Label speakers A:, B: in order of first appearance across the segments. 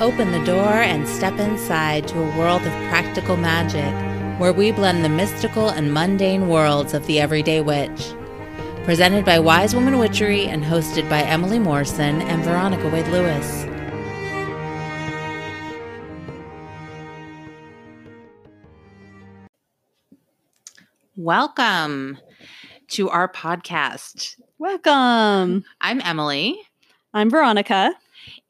A: Open the door and step inside to a world of practical magic where we blend the mystical and mundane worlds of the everyday witch. Presented by Wise Woman Witchery and hosted by Emily Morrison and Veronica Wade Lewis. Welcome to our podcast.
B: Welcome.
A: I'm Emily.
B: I'm Veronica.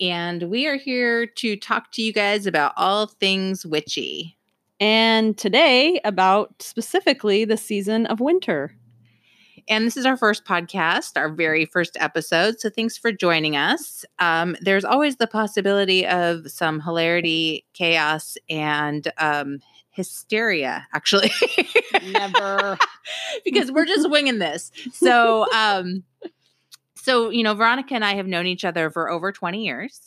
A: And we are here to talk to you guys about all things witchy.
B: And today, about specifically the season of winter.
A: And this is our first podcast, our very first episode. So thanks for joining us. Um, there's always the possibility of some hilarity, chaos, and um, hysteria, actually.
B: Never.
A: because we're just winging this. So, um, so you know, Veronica and I have known each other for over 20 years,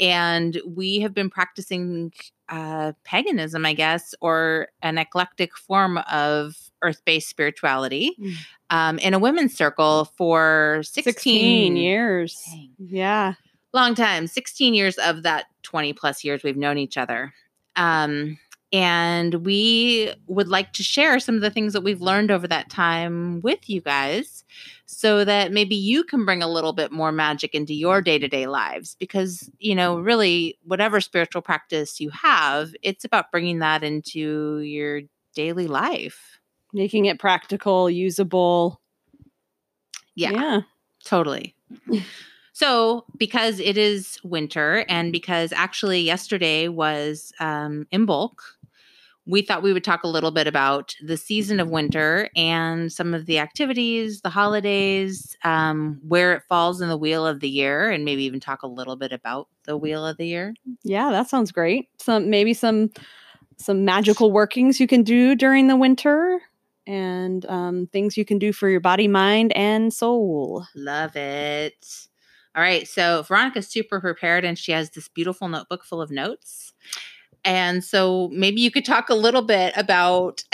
A: and we have been practicing uh, paganism, I guess, or an eclectic form of earth-based spirituality
B: Mm.
A: um, in a women's circle for 16,
B: 16 years.
A: Dang.
B: Yeah.
A: long time 16 years of that 20 plus years we've known each other um, and we would like to share some of the things that we've learned over that time with you guys so that maybe you can bring a little bit more magic into your day-to-day lives because you know really whatever spiritual practice you have it's about bringing that into your daily life
B: Making it practical, usable.
A: yeah.
B: Yeah.
A: Totally. So, because it is winter, and because actually yesterday was um, Imbolc, we thought we would talk a little bit about the season of winter and some of the activities, the holidays, um, where it falls in the wheel of the year, and maybe even talk a little bit about the wheel of the year.
B: Yeah, that sounds great. Some maybe some some magical workings you can do during the winter and um, things you can do for your body, mind, and soul.
A: Love it. All right. So Veronica's super prepared and she has this beautiful notebook full of notes. And so maybe you could talk a little bit about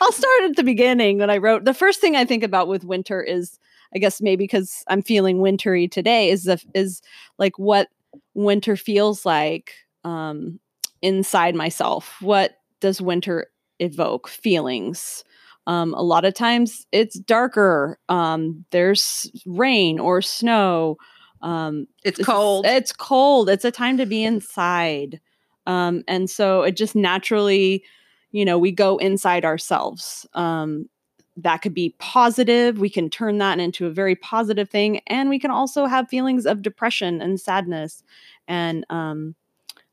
B: I'll start at the beginning when I wrote. The first thing I think about with winter is, I guess maybe because I'm feeling wintry today, is the is like what winter feels like um, inside myself. What does winter evoke? Feelings. Um, a lot of times it's darker. Um, there's rain or snow. Um,
A: it's
B: it's-
A: cold.
B: It's cold. It's a time to be inside. Um, and so it just naturally, you know, we go inside ourselves. Um, that could be positive. We can turn that into a very positive thing. And we can also have feelings of depression and sadness. And um,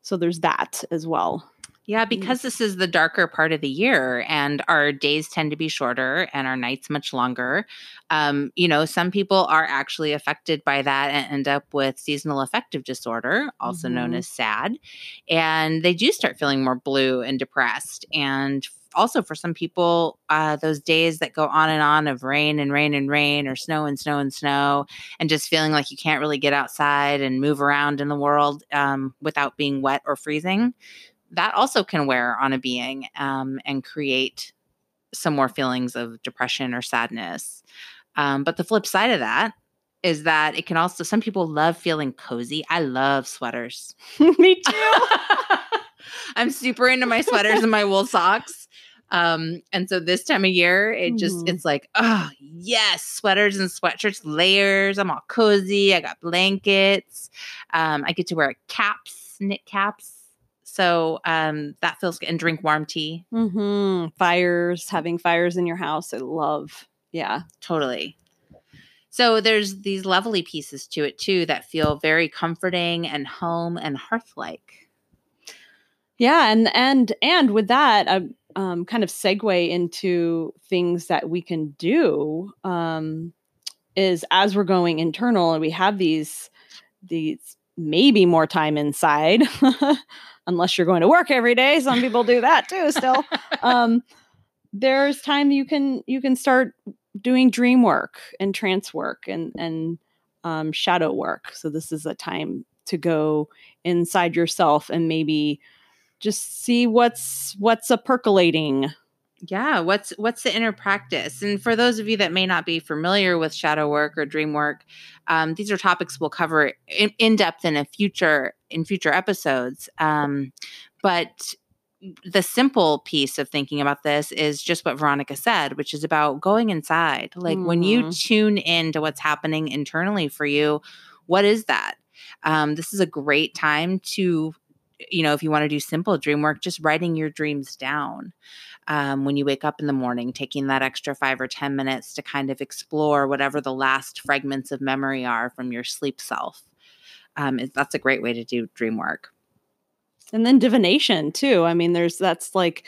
B: so there's that as well.
A: Yeah, because this is the darker part of the year and our days tend to be shorter and our nights much longer. Um, you know, some people are actually affected by that and end up with seasonal affective disorder, also known
B: Mhm.
A: as SAD. And they do start feeling more blue and depressed. And also for some people, uh, those days that go on and on of rain and rain and rain or snow and snow and snow, and just feeling like you can't really get outside and move around in the world um, without being wet or freezing that also can wear on a being um, and create some more feelings of depression or sadness. Um, but the flip side of that is that it can also, some people love feeling cozy. I love sweaters.
B: Me too.
A: I'm super into my sweaters and my wool socks. Um, and so this time of year, it just,
B: Mhm.
A: it's like, oh, yes, sweaters and sweatshirts, layers. I'm all cozy. I got blankets. Um, I get to wear caps, knit caps. So um, that feels good. And drink warm tea.
B: hmm Fires, having fires in your house. I love. Yeah.
A: Totally. So there's these lovely pieces to it too that feel very comforting and home and hearth like.
B: Yeah, and and and with that, I um, kind of segue into things that we can do. Um, is as we're going internal, and we have these these maybe more time inside, unless you're going to work every day. Some people do that too. Still, um, there's time you can you can start doing dream work and trance work and and um, shadow work. So this is a time to go inside yourself and maybe just see what's what's a percolating
A: Yeah, what's what's the inner practice? And for those of you that may not be familiar with shadow work or dream work, um, these are topics we'll cover in, in depth in a future in future episodes. Um, but the simple piece of thinking about this is just what Veronica said, which is about going inside. Like mm. when you
B: Mhm.
A: tune in to what's happening internally for you, what is that? Um, this is a great time to, you know, if you want to do simple dream work, just writing your dreams down. Um, when you wake up in the morning, taking that extra five or 10 minutes to kind of explore whatever the last fragments of memory are from your sleep self. Um, that's a great way to do dream work.
B: and then divination too i mean there's that's like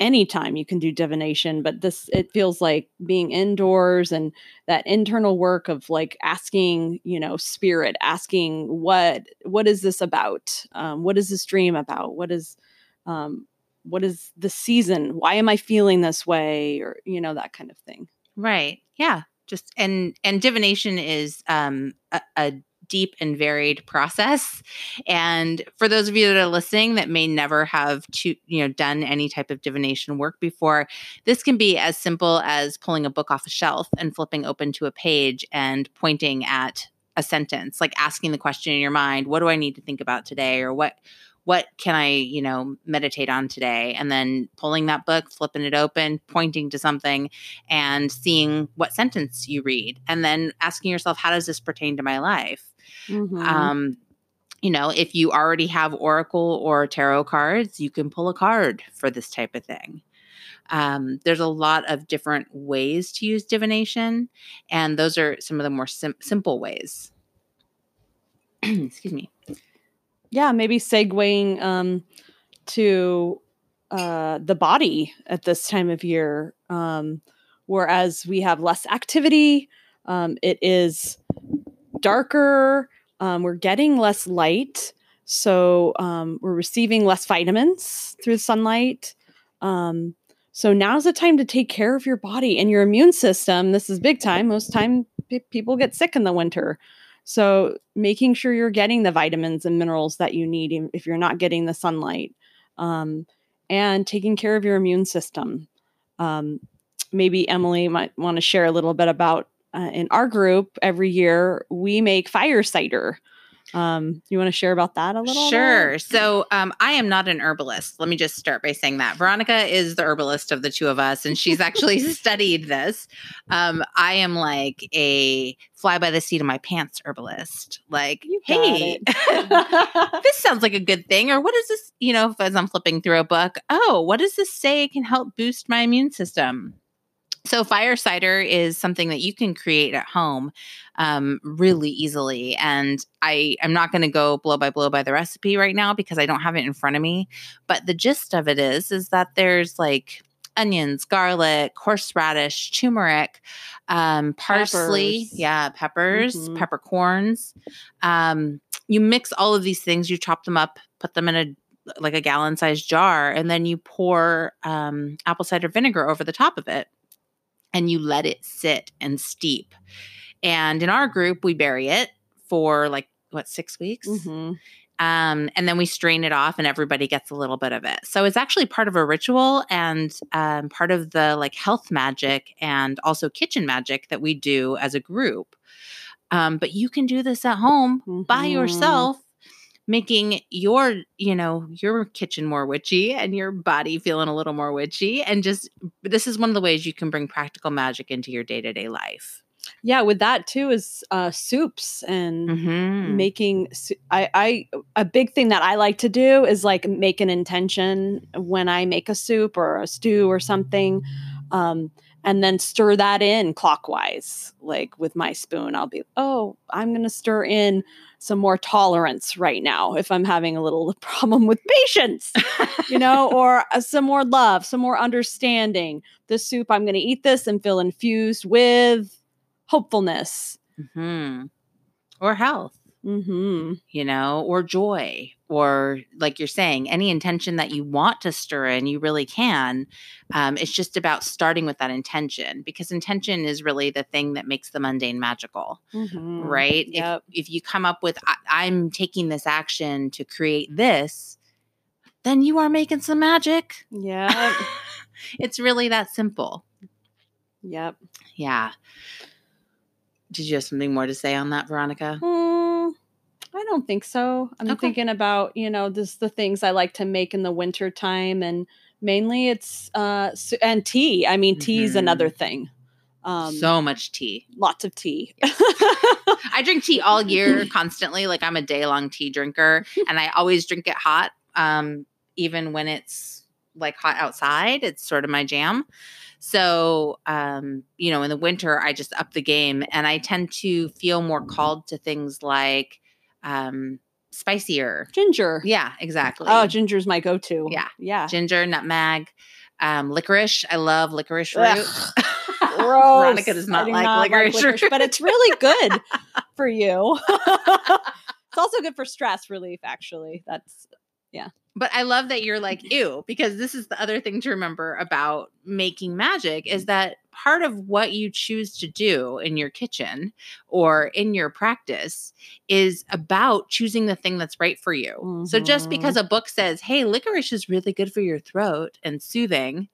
B: anytime you can do divination but this it feels like being indoors and that internal work of like asking you know spirit asking what what is this about um, what is this dream about what is um, what is the season why am i feeling this way or you know that kind of thing
A: Right. Yeah. Just and and divination is um a, a deep and varied process. And for those of you that are listening that may never have to, you know, done any type of divination work before, this can be as simple as pulling a book off a shelf and flipping open to a page and pointing at a sentence, like asking the question in your mind, what do I need to think about today or what what can I, you know, meditate on today? And then pulling that book, flipping it open, pointing to something and seeing what sentence you read and then asking yourself how does this pertain to my life
B: Mhm.
A: um you know if you already have oracle or tarot cards you can pull a card for this type of thing. Um, there's a lot of different ways to use divination and those are some of the more sim- simple ways. Excuse me.
B: Yeah maybe segueing um, to uh, the body at this time of year um, whereas we have less activity um, it is darker um, we're getting less light so um, we're receiving less vitamins through sunlight um, so now's the time to take care of your body and your immune system. This is big time. Most time pe- people get sick in the winter. So making sure you're getting the vitamins and minerals that you need if you're not getting the sunlight, um, and taking care of your immune system. Um, maybe Emily might want to share a little bit about uh, in our group every year we make fire cider. Um, you want to share about that a little?
A: Sure.
B: bit?
A: So um, I am not an herbalist. Let me just start by saying that. Veronica is the herbalist of the two of us, and she's actually studied this. Um, I am like a fly by the seat of my pants herbalist. Like, hey, this sounds like a good thing. Or what is this? You know, as I'm flipping through a book, oh, what does this say can help boost my immune system? So, fire cider is something that you can create at home um, really easily. And I, I'm not going to go blow by blow by the recipe right now because I don't have it in front of me. But the gist of it is, is that there's like onions, garlic, horseradish, turmeric, um, parsley,
B: Peppers.
A: yeah, peppers,
B: Mhm.
A: peppercorns. Um, you mix all of these things, you chop them up, put them in a like a gallon sized jar, and then you pour um, apple cider vinegar over the top of it and you let it sit and steep. And in our group, we bury it for like what six weeks,
B: Mhm.
A: um, and then we strain it off, and everybody gets a little bit of it. So it's actually part of a ritual and um, part of the like health magic and also kitchen magic that we do as a group. Um, but you can do this at home by
B: Mhm.
A: yourself making your you know your kitchen more witchy and your body feeling a little more witchy and just this is one of the ways you can bring practical magic into your day-to-day life
B: Yeah, with that too is uh, soups and
A: mm-hmm.
B: making su- I, I a big thing that i like to do is like make an intention when i make a soup or a stew or something um, and then stir that in clockwise like with my spoon. I'll be oh i'm going to stir in some more tolerance right now if i'm having a little problem with patience you know or uh, some more love some more understanding. The soup i'm going to eat this and feel infused with hopefulness.
A: Hmm or health
B: hmm
A: you know or joy or like you're saying any intention that you want to stir in you really can um, it's just about starting with that intention because intention is really the thing that makes the mundane magical
B: Mhm.
A: right?
B: Yep.
A: If, if you come up with, I, I'm taking this action to create this, then you are making some magic.
B: Yeah.
A: it's really that simple.
B: yep.
A: Yeah. Did you have something more to say on that, Veronica?
B: Hmm, I don't think so. I'm
A: Okay.
B: thinking about, you know, this the things I like to make in the winter time and mainly it's uh and tea. I mean, tea is another thing. Um
A: so much tea.
B: lots of tea.
A: I drink tea all year constantly. Like I'm a day long tea drinker and I always drink it hot. Um, even when it's like hot outside, it's sort of my jam. So, um, you know, in the winter, I just up the game and I tend to feel more called to things like um, spicier.
B: Ginger.
A: Yeah, exactly.
B: Oh, ginger is my go-to.
A: Yeah.
B: Yeah.
A: Ginger, nutmeg, um, licorice. I love licorice root.
B: Gross.
A: Veronica does
B: I
A: not
B: do
A: like licorice root.
B: but it's really good for you. it's also good for stress relief, actually. That's
A: But I love that you're like, ew, because this is the other thing to remember about making magic is that part of what you choose to do in your kitchen or in your practice is about choosing the thing that's right for you. So just
B: Mhm.
A: because a book says, hey, licorice is really good for your throat and soothing,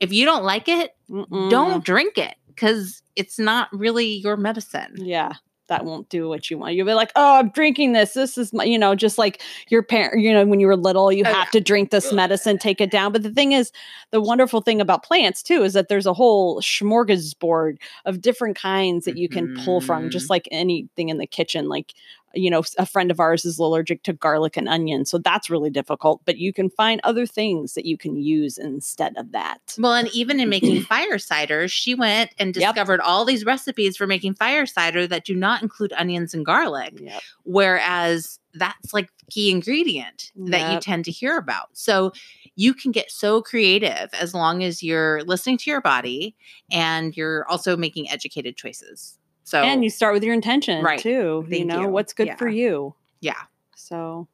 A: if you don't like it,
B: mm-mm.
A: don't drink it because it's not really your medicine.
B: Yeah. That won't do what you want. You'll be like, oh, I'm drinking this. This is my, you know, just like your parent, you know, when you were little, you
A: Oh,
B: have to drink this medicine, take it down. But the thing is, the wonderful thing about plants too is that there's a whole smorgasbord of different kinds that you can pull from, just mm-hmm. like anything in the kitchen. Like, you know, a friend of ours is allergic to garlic and onion. So that's really difficult, but you can find other things that you can use instead of that.
A: Well, and even in making fire cider, she went and
B: Yep.
A: discovered all these recipes for making fire cider that do not include onions and garlic.
B: Yep.
A: Whereas that's like key ingredient that you tend to hear about. So you can get so creative as long as you're listening to your body and you're also making educated choices. So
B: and you start with your intention
A: Right.
B: too. you know,
A: you.
B: what's good for you.
A: yeah.
B: So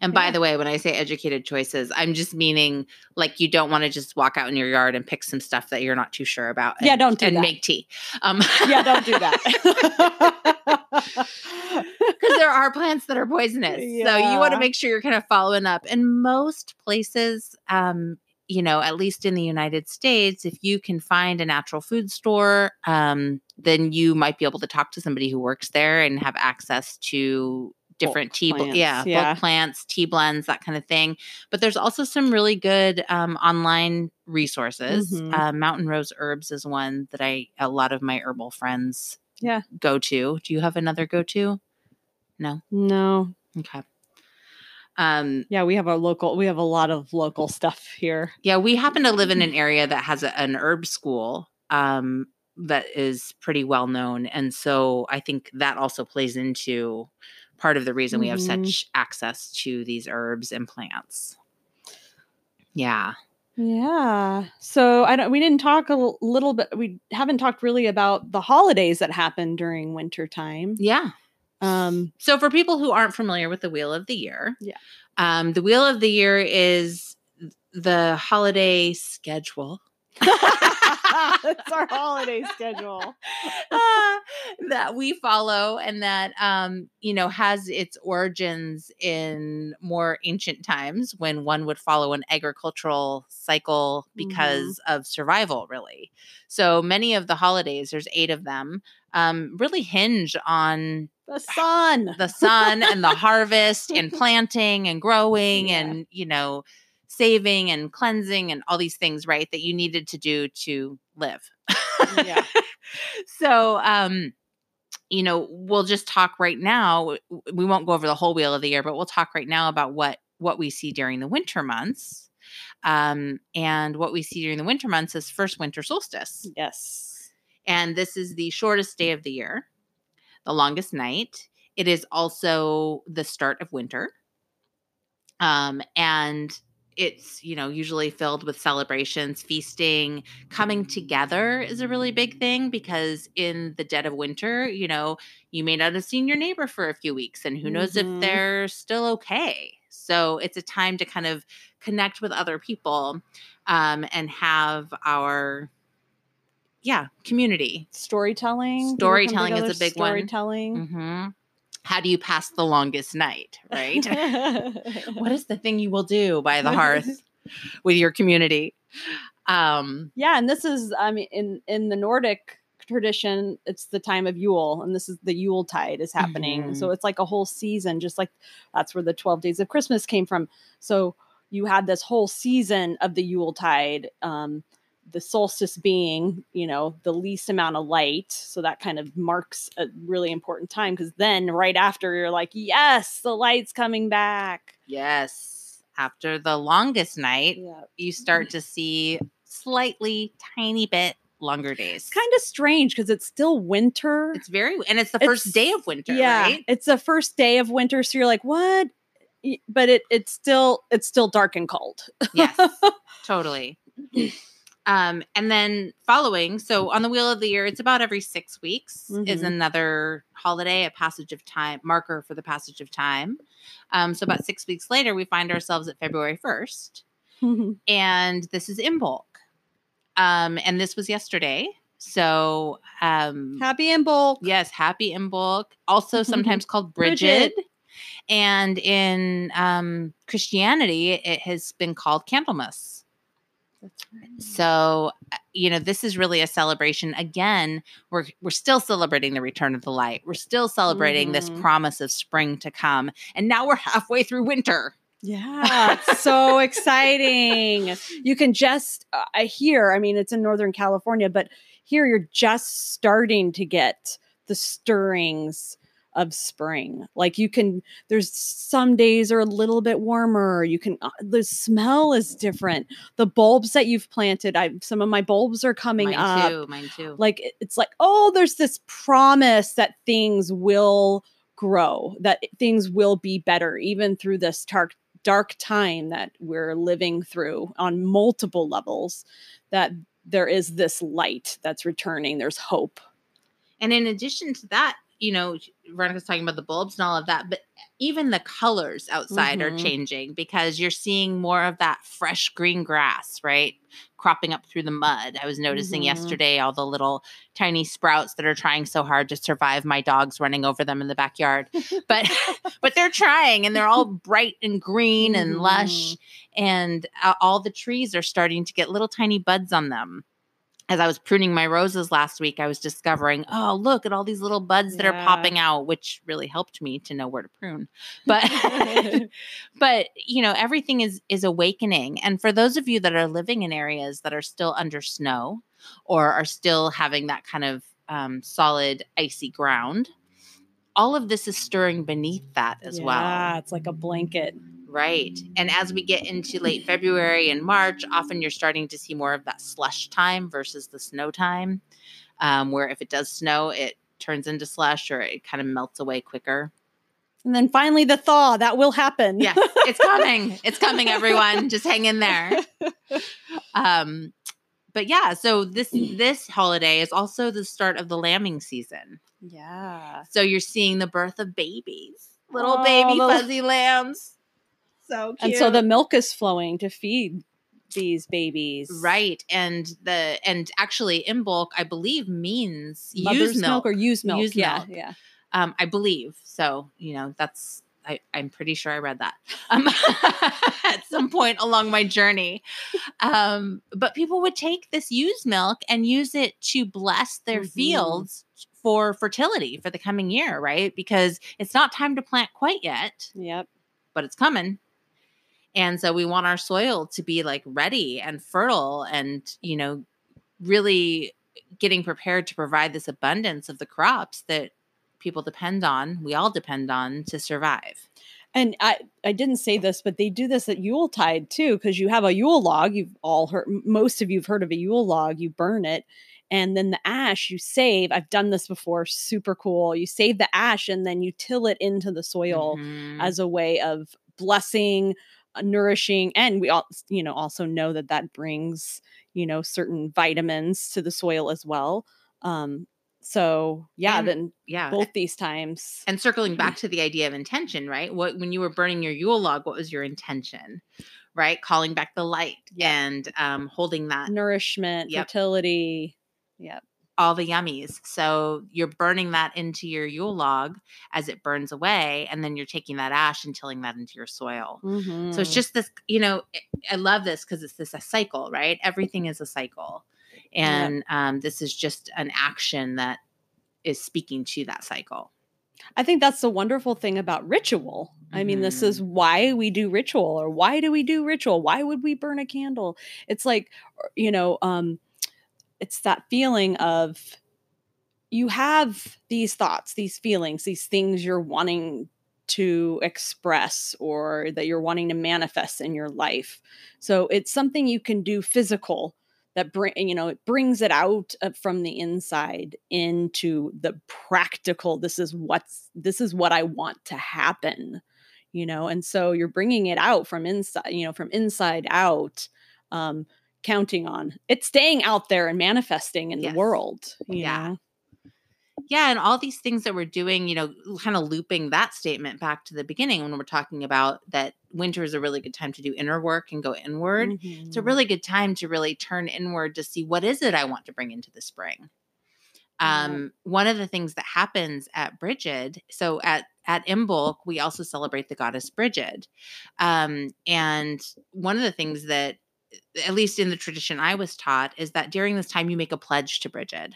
A: And by
B: Yeah.
A: the way, when I say educated choices, I'm just meaning like you don't want to just walk out in your yard and pick some stuff that you're not too sure about.
B: Yeah, don't do
A: and
B: that.
A: make tea. Um,
B: yeah, don't do that.
A: because there are plants that are poisonous. So you want to make sure you're kind of following up. And most places, um, you know, at least in the United States, if you can find a natural food store, um, then you might be able to talk to somebody who works there and have access to different tea, bl-
B: plants,
A: yeah,
B: yeah.
A: bulk plants, tea blends, that kind of thing. But there's also some really good um, online resources.
B: Mhm.
A: Uh, Mountain Rose Herbs is one that I a lot of my herbal friends
B: Yeah.
A: go to. Do you have another go to? No.
B: no.
A: Okay. Um,
B: Yeah, we have a local we have a lot of local stuff here.
A: yeah, we happen to live in an area that has a, an herb school um, that is pretty well known, and so I think that also plays into part of the reason we have
B: Mhm.
A: such access to these herbs and plants. Yeah.
B: Yeah. So I don't we didn't talk a little bit we haven't talked really about the holidays that happen during winter time.
A: Yeah.
B: Um
A: So for people who aren't familiar with the Wheel of the Year,
B: Yeah.
A: um, the Wheel of the Year is the holiday schedule.
B: it's our holiday schedule.
A: uh, that we follow and that um you know has its origins in more ancient times when one would follow an agricultural cycle because of survival really so many of the holidays there's eight of them um really hinge on
B: The sun.
A: the sun and the harvest and planting and growing
B: Yeah.
A: and you know saving and cleansing and all these things right that you needed to do to live
B: Yeah.
A: so um you know we'll just talk right now we won't go over the whole wheel of the year but we'll talk right now about what what we see during the winter months um and what we see during the winter months is first winter solstice
B: yes.
A: and this is the shortest day of the year, the longest night. It is also the start of winter. Um, and it's, you know, usually filled with celebrations, feasting, coming together is a really big thing because in the dead of winter, you know, you may not have seen your neighbor for a few weeks and who knows
B: Mhm.
A: if they're still okay. So it's a time to kind of connect with other people um, and have our yeah community
B: Storytelling.
A: Storytelling is a big one.
B: Storytelling.
A: hmm how do you pass the longest night right what is the thing you will do by the hearth with your community um
B: yeah, and this is I mean in in the Nordic tradition, it's the time of Yule, and this is the Yule tide is happening.
A: Mhm.
B: So it's like a whole season, just like that's where the 12 days of Christmas came from. So you had this whole season of the Yule tide. Um, the solstice being, you know, the least amount of light. So that kind of marks a really important time because then right after you're like, yes, the light's coming back.
A: Yes. After the longest night,
B: Yeah.
A: you start mm-hmm. to see slightly tiny bit longer days.
B: It's kind of strange because it's still winter.
A: It's very and it's the first day of winter,
B: yeah,
A: right?
B: it's the first day of winter, so you're like, what? But it it's still it's still dark and cold.
A: Yes. totally. Um, and then following, so on the wheel of the year, it's about every six weeks is
B: Mhm.
A: another holiday, a passage of time marker for the passage of time. Um, so about six weeks later, we find ourselves at February 1st, and this is Imbolc. Um, and this was yesterday. So um
B: Happy Imbolc.
A: Yes, Happy Imbolc. also sometimes called Bridget.
B: Bridget.
A: And in um, Christianity, it has been called Candlemas. So, uh, you know, this is really a celebration. Again, we're we're still celebrating the return of the light. We're still celebrating this
B: Mhm.
A: promise of spring to come. And now we're halfway through winter.
B: Yeah, so exciting. You can just uh, I hear, I mean it's in Northern California, but here you're just starting to get the stirrings of spring. Like you can there's some days are a little bit warmer. You can uh, the smell is different. The bulbs that you've planted, I some of my bulbs are coming
A: mine
B: up
A: too. Mine too.
B: like it's like oh there's this promise that things will grow that things will be better even through this dark dark time that we're living through on multiple levels that there is this light that's returning there's hope
A: And in addition to that, you know, Veronica's talking about the bulbs and all of that, but even the colors outside are
B: Mhm.
A: changing because you're seeing more of that fresh green grass, right? Cropping up through the mud. I was noticing
B: Mhm.
A: yesterday all the little tiny sprouts that are trying so hard to survive my dogs running over them in the backyard. But but they're trying and they're all bright and green and lush and uh, all the trees are starting to get little tiny buds on them as I was pruning my roses last week, I was discovering, oh, look at all these little buds that are popping out, which really helped me to know where to prune. But but you know, everything is is awakening. And for those of you that are living in areas that are still under snow or are still having that kind of um, solid icy ground, all of this is stirring beneath that as well.
B: yeah it's like a blanket
A: Right. And as we get into late February and March, often you're starting to see more of that slush time versus the snow time, um, where if it does snow, it turns into slush or it kind of melts away quicker.
B: and then finally the thaw that will happen
A: Yes, it's coming. It's coming, everyone. Just hang in there. Um, but yeah, so this this holiday is also the start of the lambing season.
B: yeah
A: So you're seeing the birth of babies, little
B: Oh,
A: baby
B: the-
A: fuzzy lambs. So cute.
B: and so the milk is flowing to feed these babies
A: Right. And the and actually Imbolc, I believe means
B: mother's
A: ewe's milk.
B: or ewe's milk
A: Use
B: yeah
A: milk.
B: yeah
A: Um, I believe. So, you know, that's I, I'm pretty sure I read that um, at some point along my journey. Um, but people would take this used milk and use it to bless their
B: Mhm.
A: fields for fertility for the coming year, right? Because it's not time to plant quite yet
B: yep
A: but it's coming. And so we want our soil to be like ready and fertile and, you know, really getting prepared to provide this abundance of the crops that people depend on, we all depend on to survive.
B: And I, I didn't say this, but they do this at Yule Tide too, because you have a Yule log. You've all heard, most of you've heard of a Yule log. You burn it, and then the ash you save. I've done this before. Super cool. You save the ash and then you till it into the soil
A: Mhm.
B: as a way of blessing, nourishing, and we all, you know, also know that that brings, you know, certain vitamins to the soil as well. Um, so yeah,
A: And-
B: then
A: yeah.
B: both these times.
A: And circling back to the idea of intention, right? What when you were burning your Yule log, what was your intention? Right? Calling back the light
B: Yeah.
A: and um, holding that
B: nourishment,
A: Yep.
B: fertility. Yeah.
A: All the yummies. So you're burning that into your Yule log as it burns away, and then you're taking that ash and tilling that into your soil. So
B: Mm.
A: it's just this, you know, I- love this because it's this a cycle, right? Everything is a cycle. And um, this is just an action that is speaking to that cycle.
B: I think that's the wonderful thing about ritual. I mean, this is
A: Mm-hmm.
B: why we do ritual, or why do we do ritual? Why would we burn a candle? It's like, you know, um, it's that feeling of you have these thoughts, these feelings, these things you're wanting to express or that you're wanting to manifest in your life. So it's something you can do physical that bring you know it brings it out uh, from the inside into the practical this is what's this is what i want to happen you know and so you're bringing it out from inside you know from inside out um counting on it staying out there and manifesting in
A: Yes.
B: the world you
A: Yeah.
B: know?
A: Yeah, and all these things that we're doing, you know, kind of looping that statement back to the beginning when we're talking about that winter is a really good time to do inner work and go inward. It's a
B: Mhm.
A: really good time to really turn inward to see what is it I want to bring into the spring. Um, one of the things that happens at Brigid, so at at Imbolc, we also celebrate the goddess Brigid, um, and one of the things that, at least in the tradition I was taught, is that during this time you make a pledge to Bridget.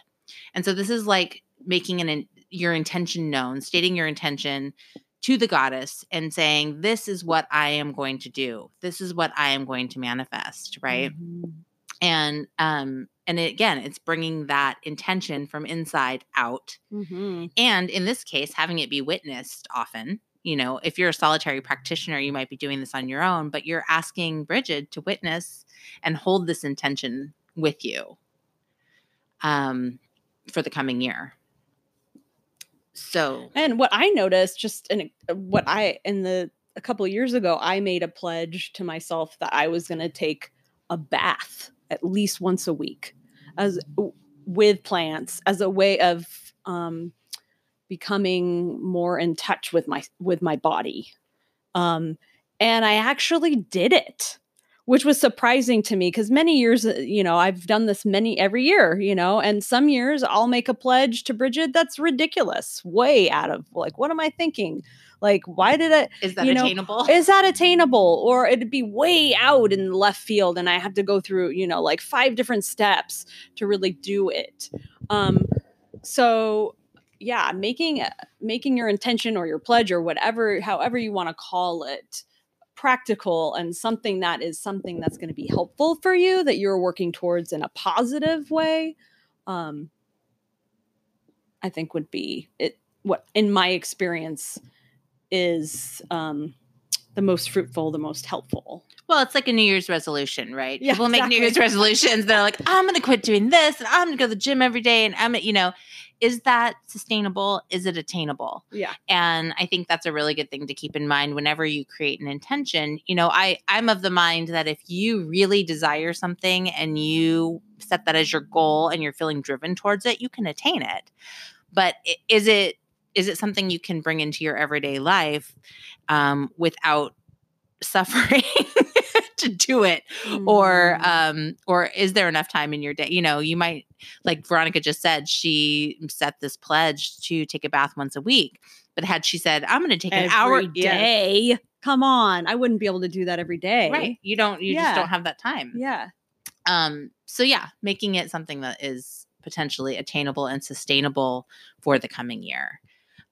A: and so this is like making an in- your intention known, stating your intention to the goddess and saying, "This is what I am going to do. This is what I am going to manifest." Right
B: Mhm.
A: and um and again it's bringing that intention from inside out
B: Mhm.
A: and in this case having it be witnessed often you know if you're a solitary practitioner you might be doing this on your own but you're asking bridget to witness and hold this intention with you um for the coming year. So
B: And what I noticed, just in what I in the a couple years ago, I made a pledge to myself that I was going to take a bath at least once a week, as with plants, as a way of um, becoming more in touch with my with my body. Um, and I actually did it, which was surprising to me because many years, uh, you know, I've done this many every year, you know, and some years I'll make a pledge to Bridget that's ridiculous, way out of like, what am I thinking? Like, why did I?
A: is that
B: You know,
A: attainable
B: Is that attainable? Or it'd be way out in the left field, and I have to go through, you know, like five different steps to really do it. Um, so yeah, making making your intention or your pledge or whatever, however you want to call it, practical and something that is something that's going to be helpful for you that you're working towards in a positive way. Um, I think would be it. What in my experience is um, the most fruitful, the most helpful.
A: Well, it's like a New Year's resolution, right?
B: Yeah,
A: People make New Year's resolutions. They're like, I'm going to quit doing this and I'm going to go to the gym every day. And I'm, you know, is that sustainable? Is it attainable?
B: Yeah.
A: And I think that's a really good thing to keep in mind whenever you create an intention. You know, I, I'm of the mind that if you really desire something and you set that as your goal and you're feeling driven towards it, you can attain it. But is it, is it something you can bring into your everyday life um, without suffering to do it or
B: Mm.
A: um or is there enough time in your day you know you might like veronica just said she set this pledge to take a bath once a week but had she said i'm going to take an hour
B: every
A: Yes.
B: day. Come on, I wouldn't be able to do that every day.
A: right you don't you
B: Yeah.
A: just don't have that time
B: Yeah.
A: um so yeah making it something that is potentially attainable and sustainable for the coming year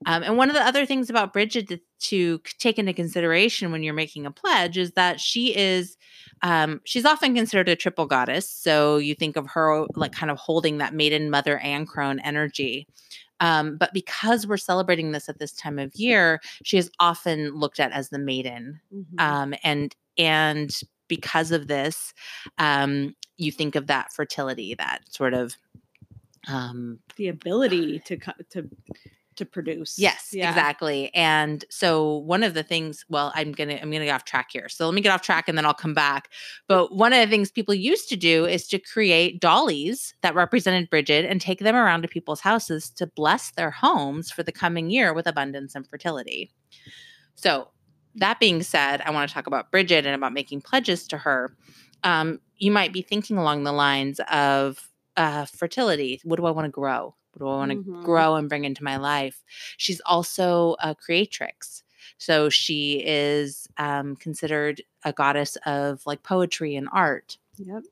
A: um, and one of the other things about bridget to, to take into consideration when you're making a pledge is that she is um, she's often considered a triple goddess. So you think of her like kind of holding that maiden mother and crone energy. Um, but because we're celebrating this at this time of year she is often looked at as the maiden.
B: Mhm.
A: um, and and because of this um, you think of that fertility that sort of um,
B: the ability to to to produce.
A: yes
B: Yeah.
A: exactly and so one of the things well i'm gonna i'm gonna get off track here so let me get off track and then i'll come back but one of the things people used to do is to create dollies that represented bridget and take them around to people's houses to bless their homes for the coming year with abundance and fertility so that being said i want to talk about bridget and about making pledges to her um, you might be thinking along the lines of uh, fertility what do i want to grow what do i want to
B: Mhm.
A: grow and bring into my life she's also a creatrix so she is um, considered a goddess of like poetry and art
B: Yep.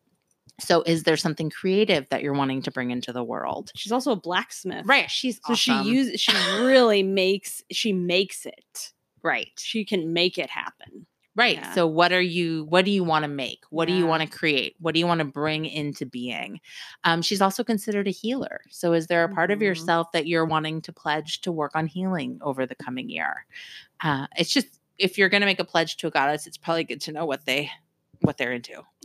A: So, is there something creative that you're wanting to bring into the world?
B: She's also a blacksmith.
A: Right. She's
B: So she uses she really makes she makes it.
A: right.
B: She can make it happen.
A: Right.
B: Yeah.
A: So what are you what do you want to make? What do you want to create? What do you want to bring into being? Um, she's also considered a healer. So is there a part of
B: Mhm.
A: yourself that you're wanting to pledge to work on healing over the coming year? Uh, it's just if you're going to make a pledge to a goddess, it's probably good to know what they what they're into.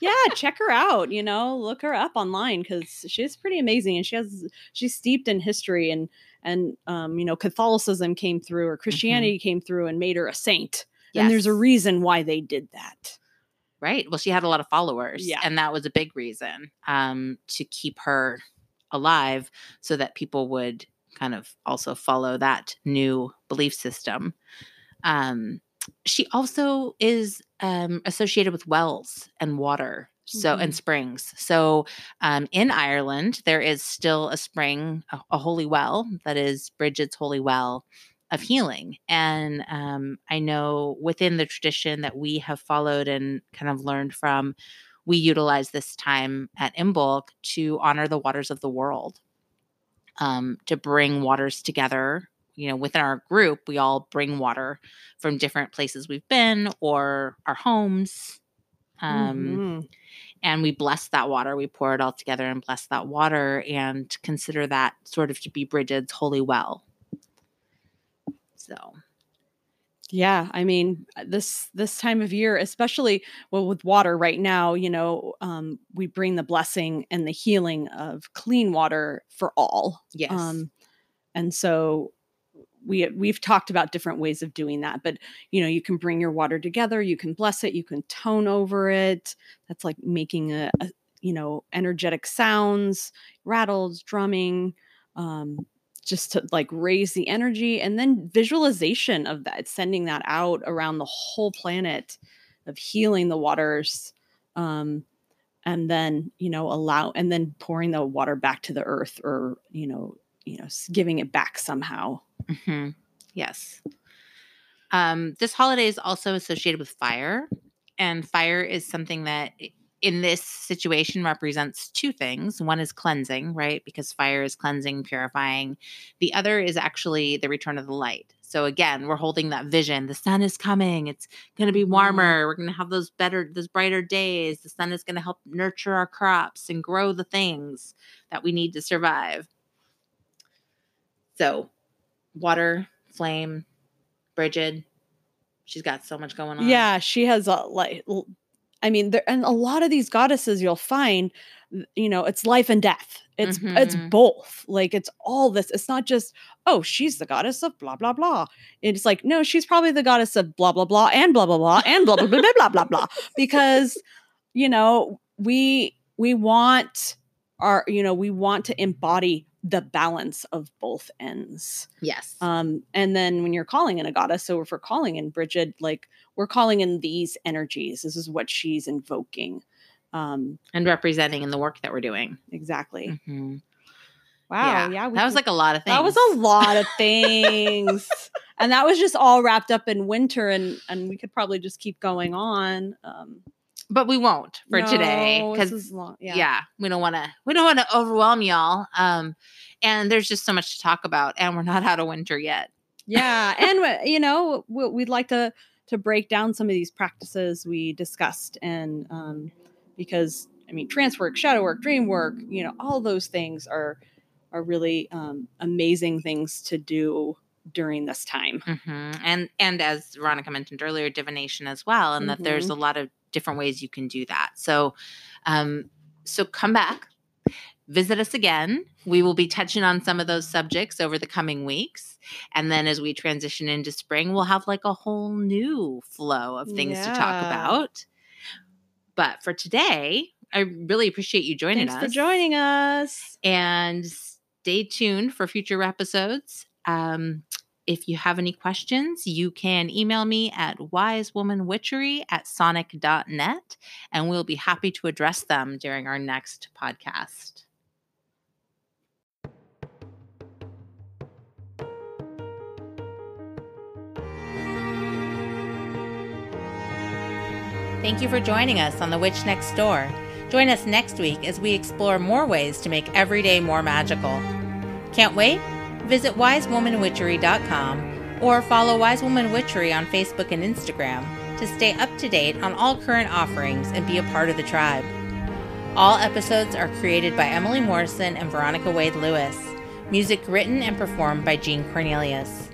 B: yeah, check her out, you know, look her up online cuz she's pretty amazing and she has she's steeped in history and and um, you know, Catholicism came through or Christianity came through and made her a saint. And there's a reason why they did that.
A: Right. Well, she had a lot of followers.
B: Yeah.
A: And that was a big reason um, to keep her alive so that people would kind of also follow that new belief system. Um, she also is um, associated with wells and water. So, and
B: Mhm.
A: springs. So, um, in Ireland, there is still a spring, a, a holy well that is Bridget's holy well of healing. And um, I know within the tradition that we have followed and kind of learned from, we utilize this time at Imbolc to honor the waters of the world, um, to bring waters together. You know, within our group, we all bring water from different places we've been or our homes. Um,
B: Mhm.
A: and we bless that water. We pour it all together and bless that water and consider that sort of to be Bridget's holy well. So,
B: Yeah, I mean uh, this this time of year, especially well with water right now, you know, um, we bring the blessing and the healing of clean water for all.
A: yes.
B: Um, and so we we've talked about different ways of doing that, but you know, you can bring your water together, you can bless it, you can tone over it. That's like making a, a you know energetic sounds, rattles, drumming. Um, just to like raise the energy and then visualization of that sending that out around the whole planet of healing the waters um and then you know allow and then pouring the water back to the earth or you know you know giving it back somehow
A: Mhm. Yes. Um, this holiday is also associated with fire, and fire is something that in this situation represents two things. One is cleansing, right? Because fire is cleansing, purifying. The other is actually the return of the light. So again, we're holding that vision. The sun is coming. It's going to be
B: Mhm.
A: warmer. We're going to have those better, those brighter days. The sun is going to help nurture our crops and grow the things that we need to survive. So, water, flame, Bridget. She's got so much going on.
B: yeah she has a like i mean there and a lot of these goddesses you'll find you know it's life and death it's it's
A: Mhm.
B: both like it's all this it's not just oh she's the goddess of blah blah blah it's like no she's probably the goddess of blah blah blah and blah blah blah and blah blah blah blah blah blah blah because you know we we want our you know we want to embody the balance of both ends
A: Yes.
B: um, and then when you're calling in a goddess, so if we're calling in Bridget, like we're calling in these energies. This is what she's invoking. Um,
A: and representing in the work that we're doing.
B: exactly.
A: Mhm.
B: Wow. Yeah. we
A: that was like a lot of things.
B: that was a lot of things. and that was just all wrapped up in winter and and we could probably just keep going on. Um
A: but we won't for today
B: no, this
A: because yeah.
B: Yeah.
A: we don't want to we don't want to overwhelm y'all. Um, and there's just so much to talk about, and we're not out of winter yet.
B: yeah and you know we- we'd like to to break down some of these practices we discussed and um because i mean trance work shadow work dream work you know all those things are are really um amazing things to do during this time
A: hmm And and as Veronica mentioned earlier, divination as well, and that there's a lot of different ways you can do that. So, um, so come back, visit us again. We will be touching on some of those subjects over the coming weeks, and then as we transition into spring, we'll have like a whole new flow of things to talk about. But for today, I really appreciate you joining
B: thanks
A: us
B: for joining us
A: and stay tuned for future episodes. Um, if you have any questions, you can email me at wisewomanwitchery at sonic.net, and we'll be happy to address them during our next podcast. Thank you for joining us on The Witch Next Door. Join us next week as we explore more ways to make every day more magical. Can't wait? Visit wisewomanwitchery.com or follow Wise Woman Witchery on Facebook and Instagram to stay up to date on all current offerings and be a part of the tribe. All episodes are created by Emily Morrison and Veronica Wade Lewis. Music written and performed by Jean Cornelius.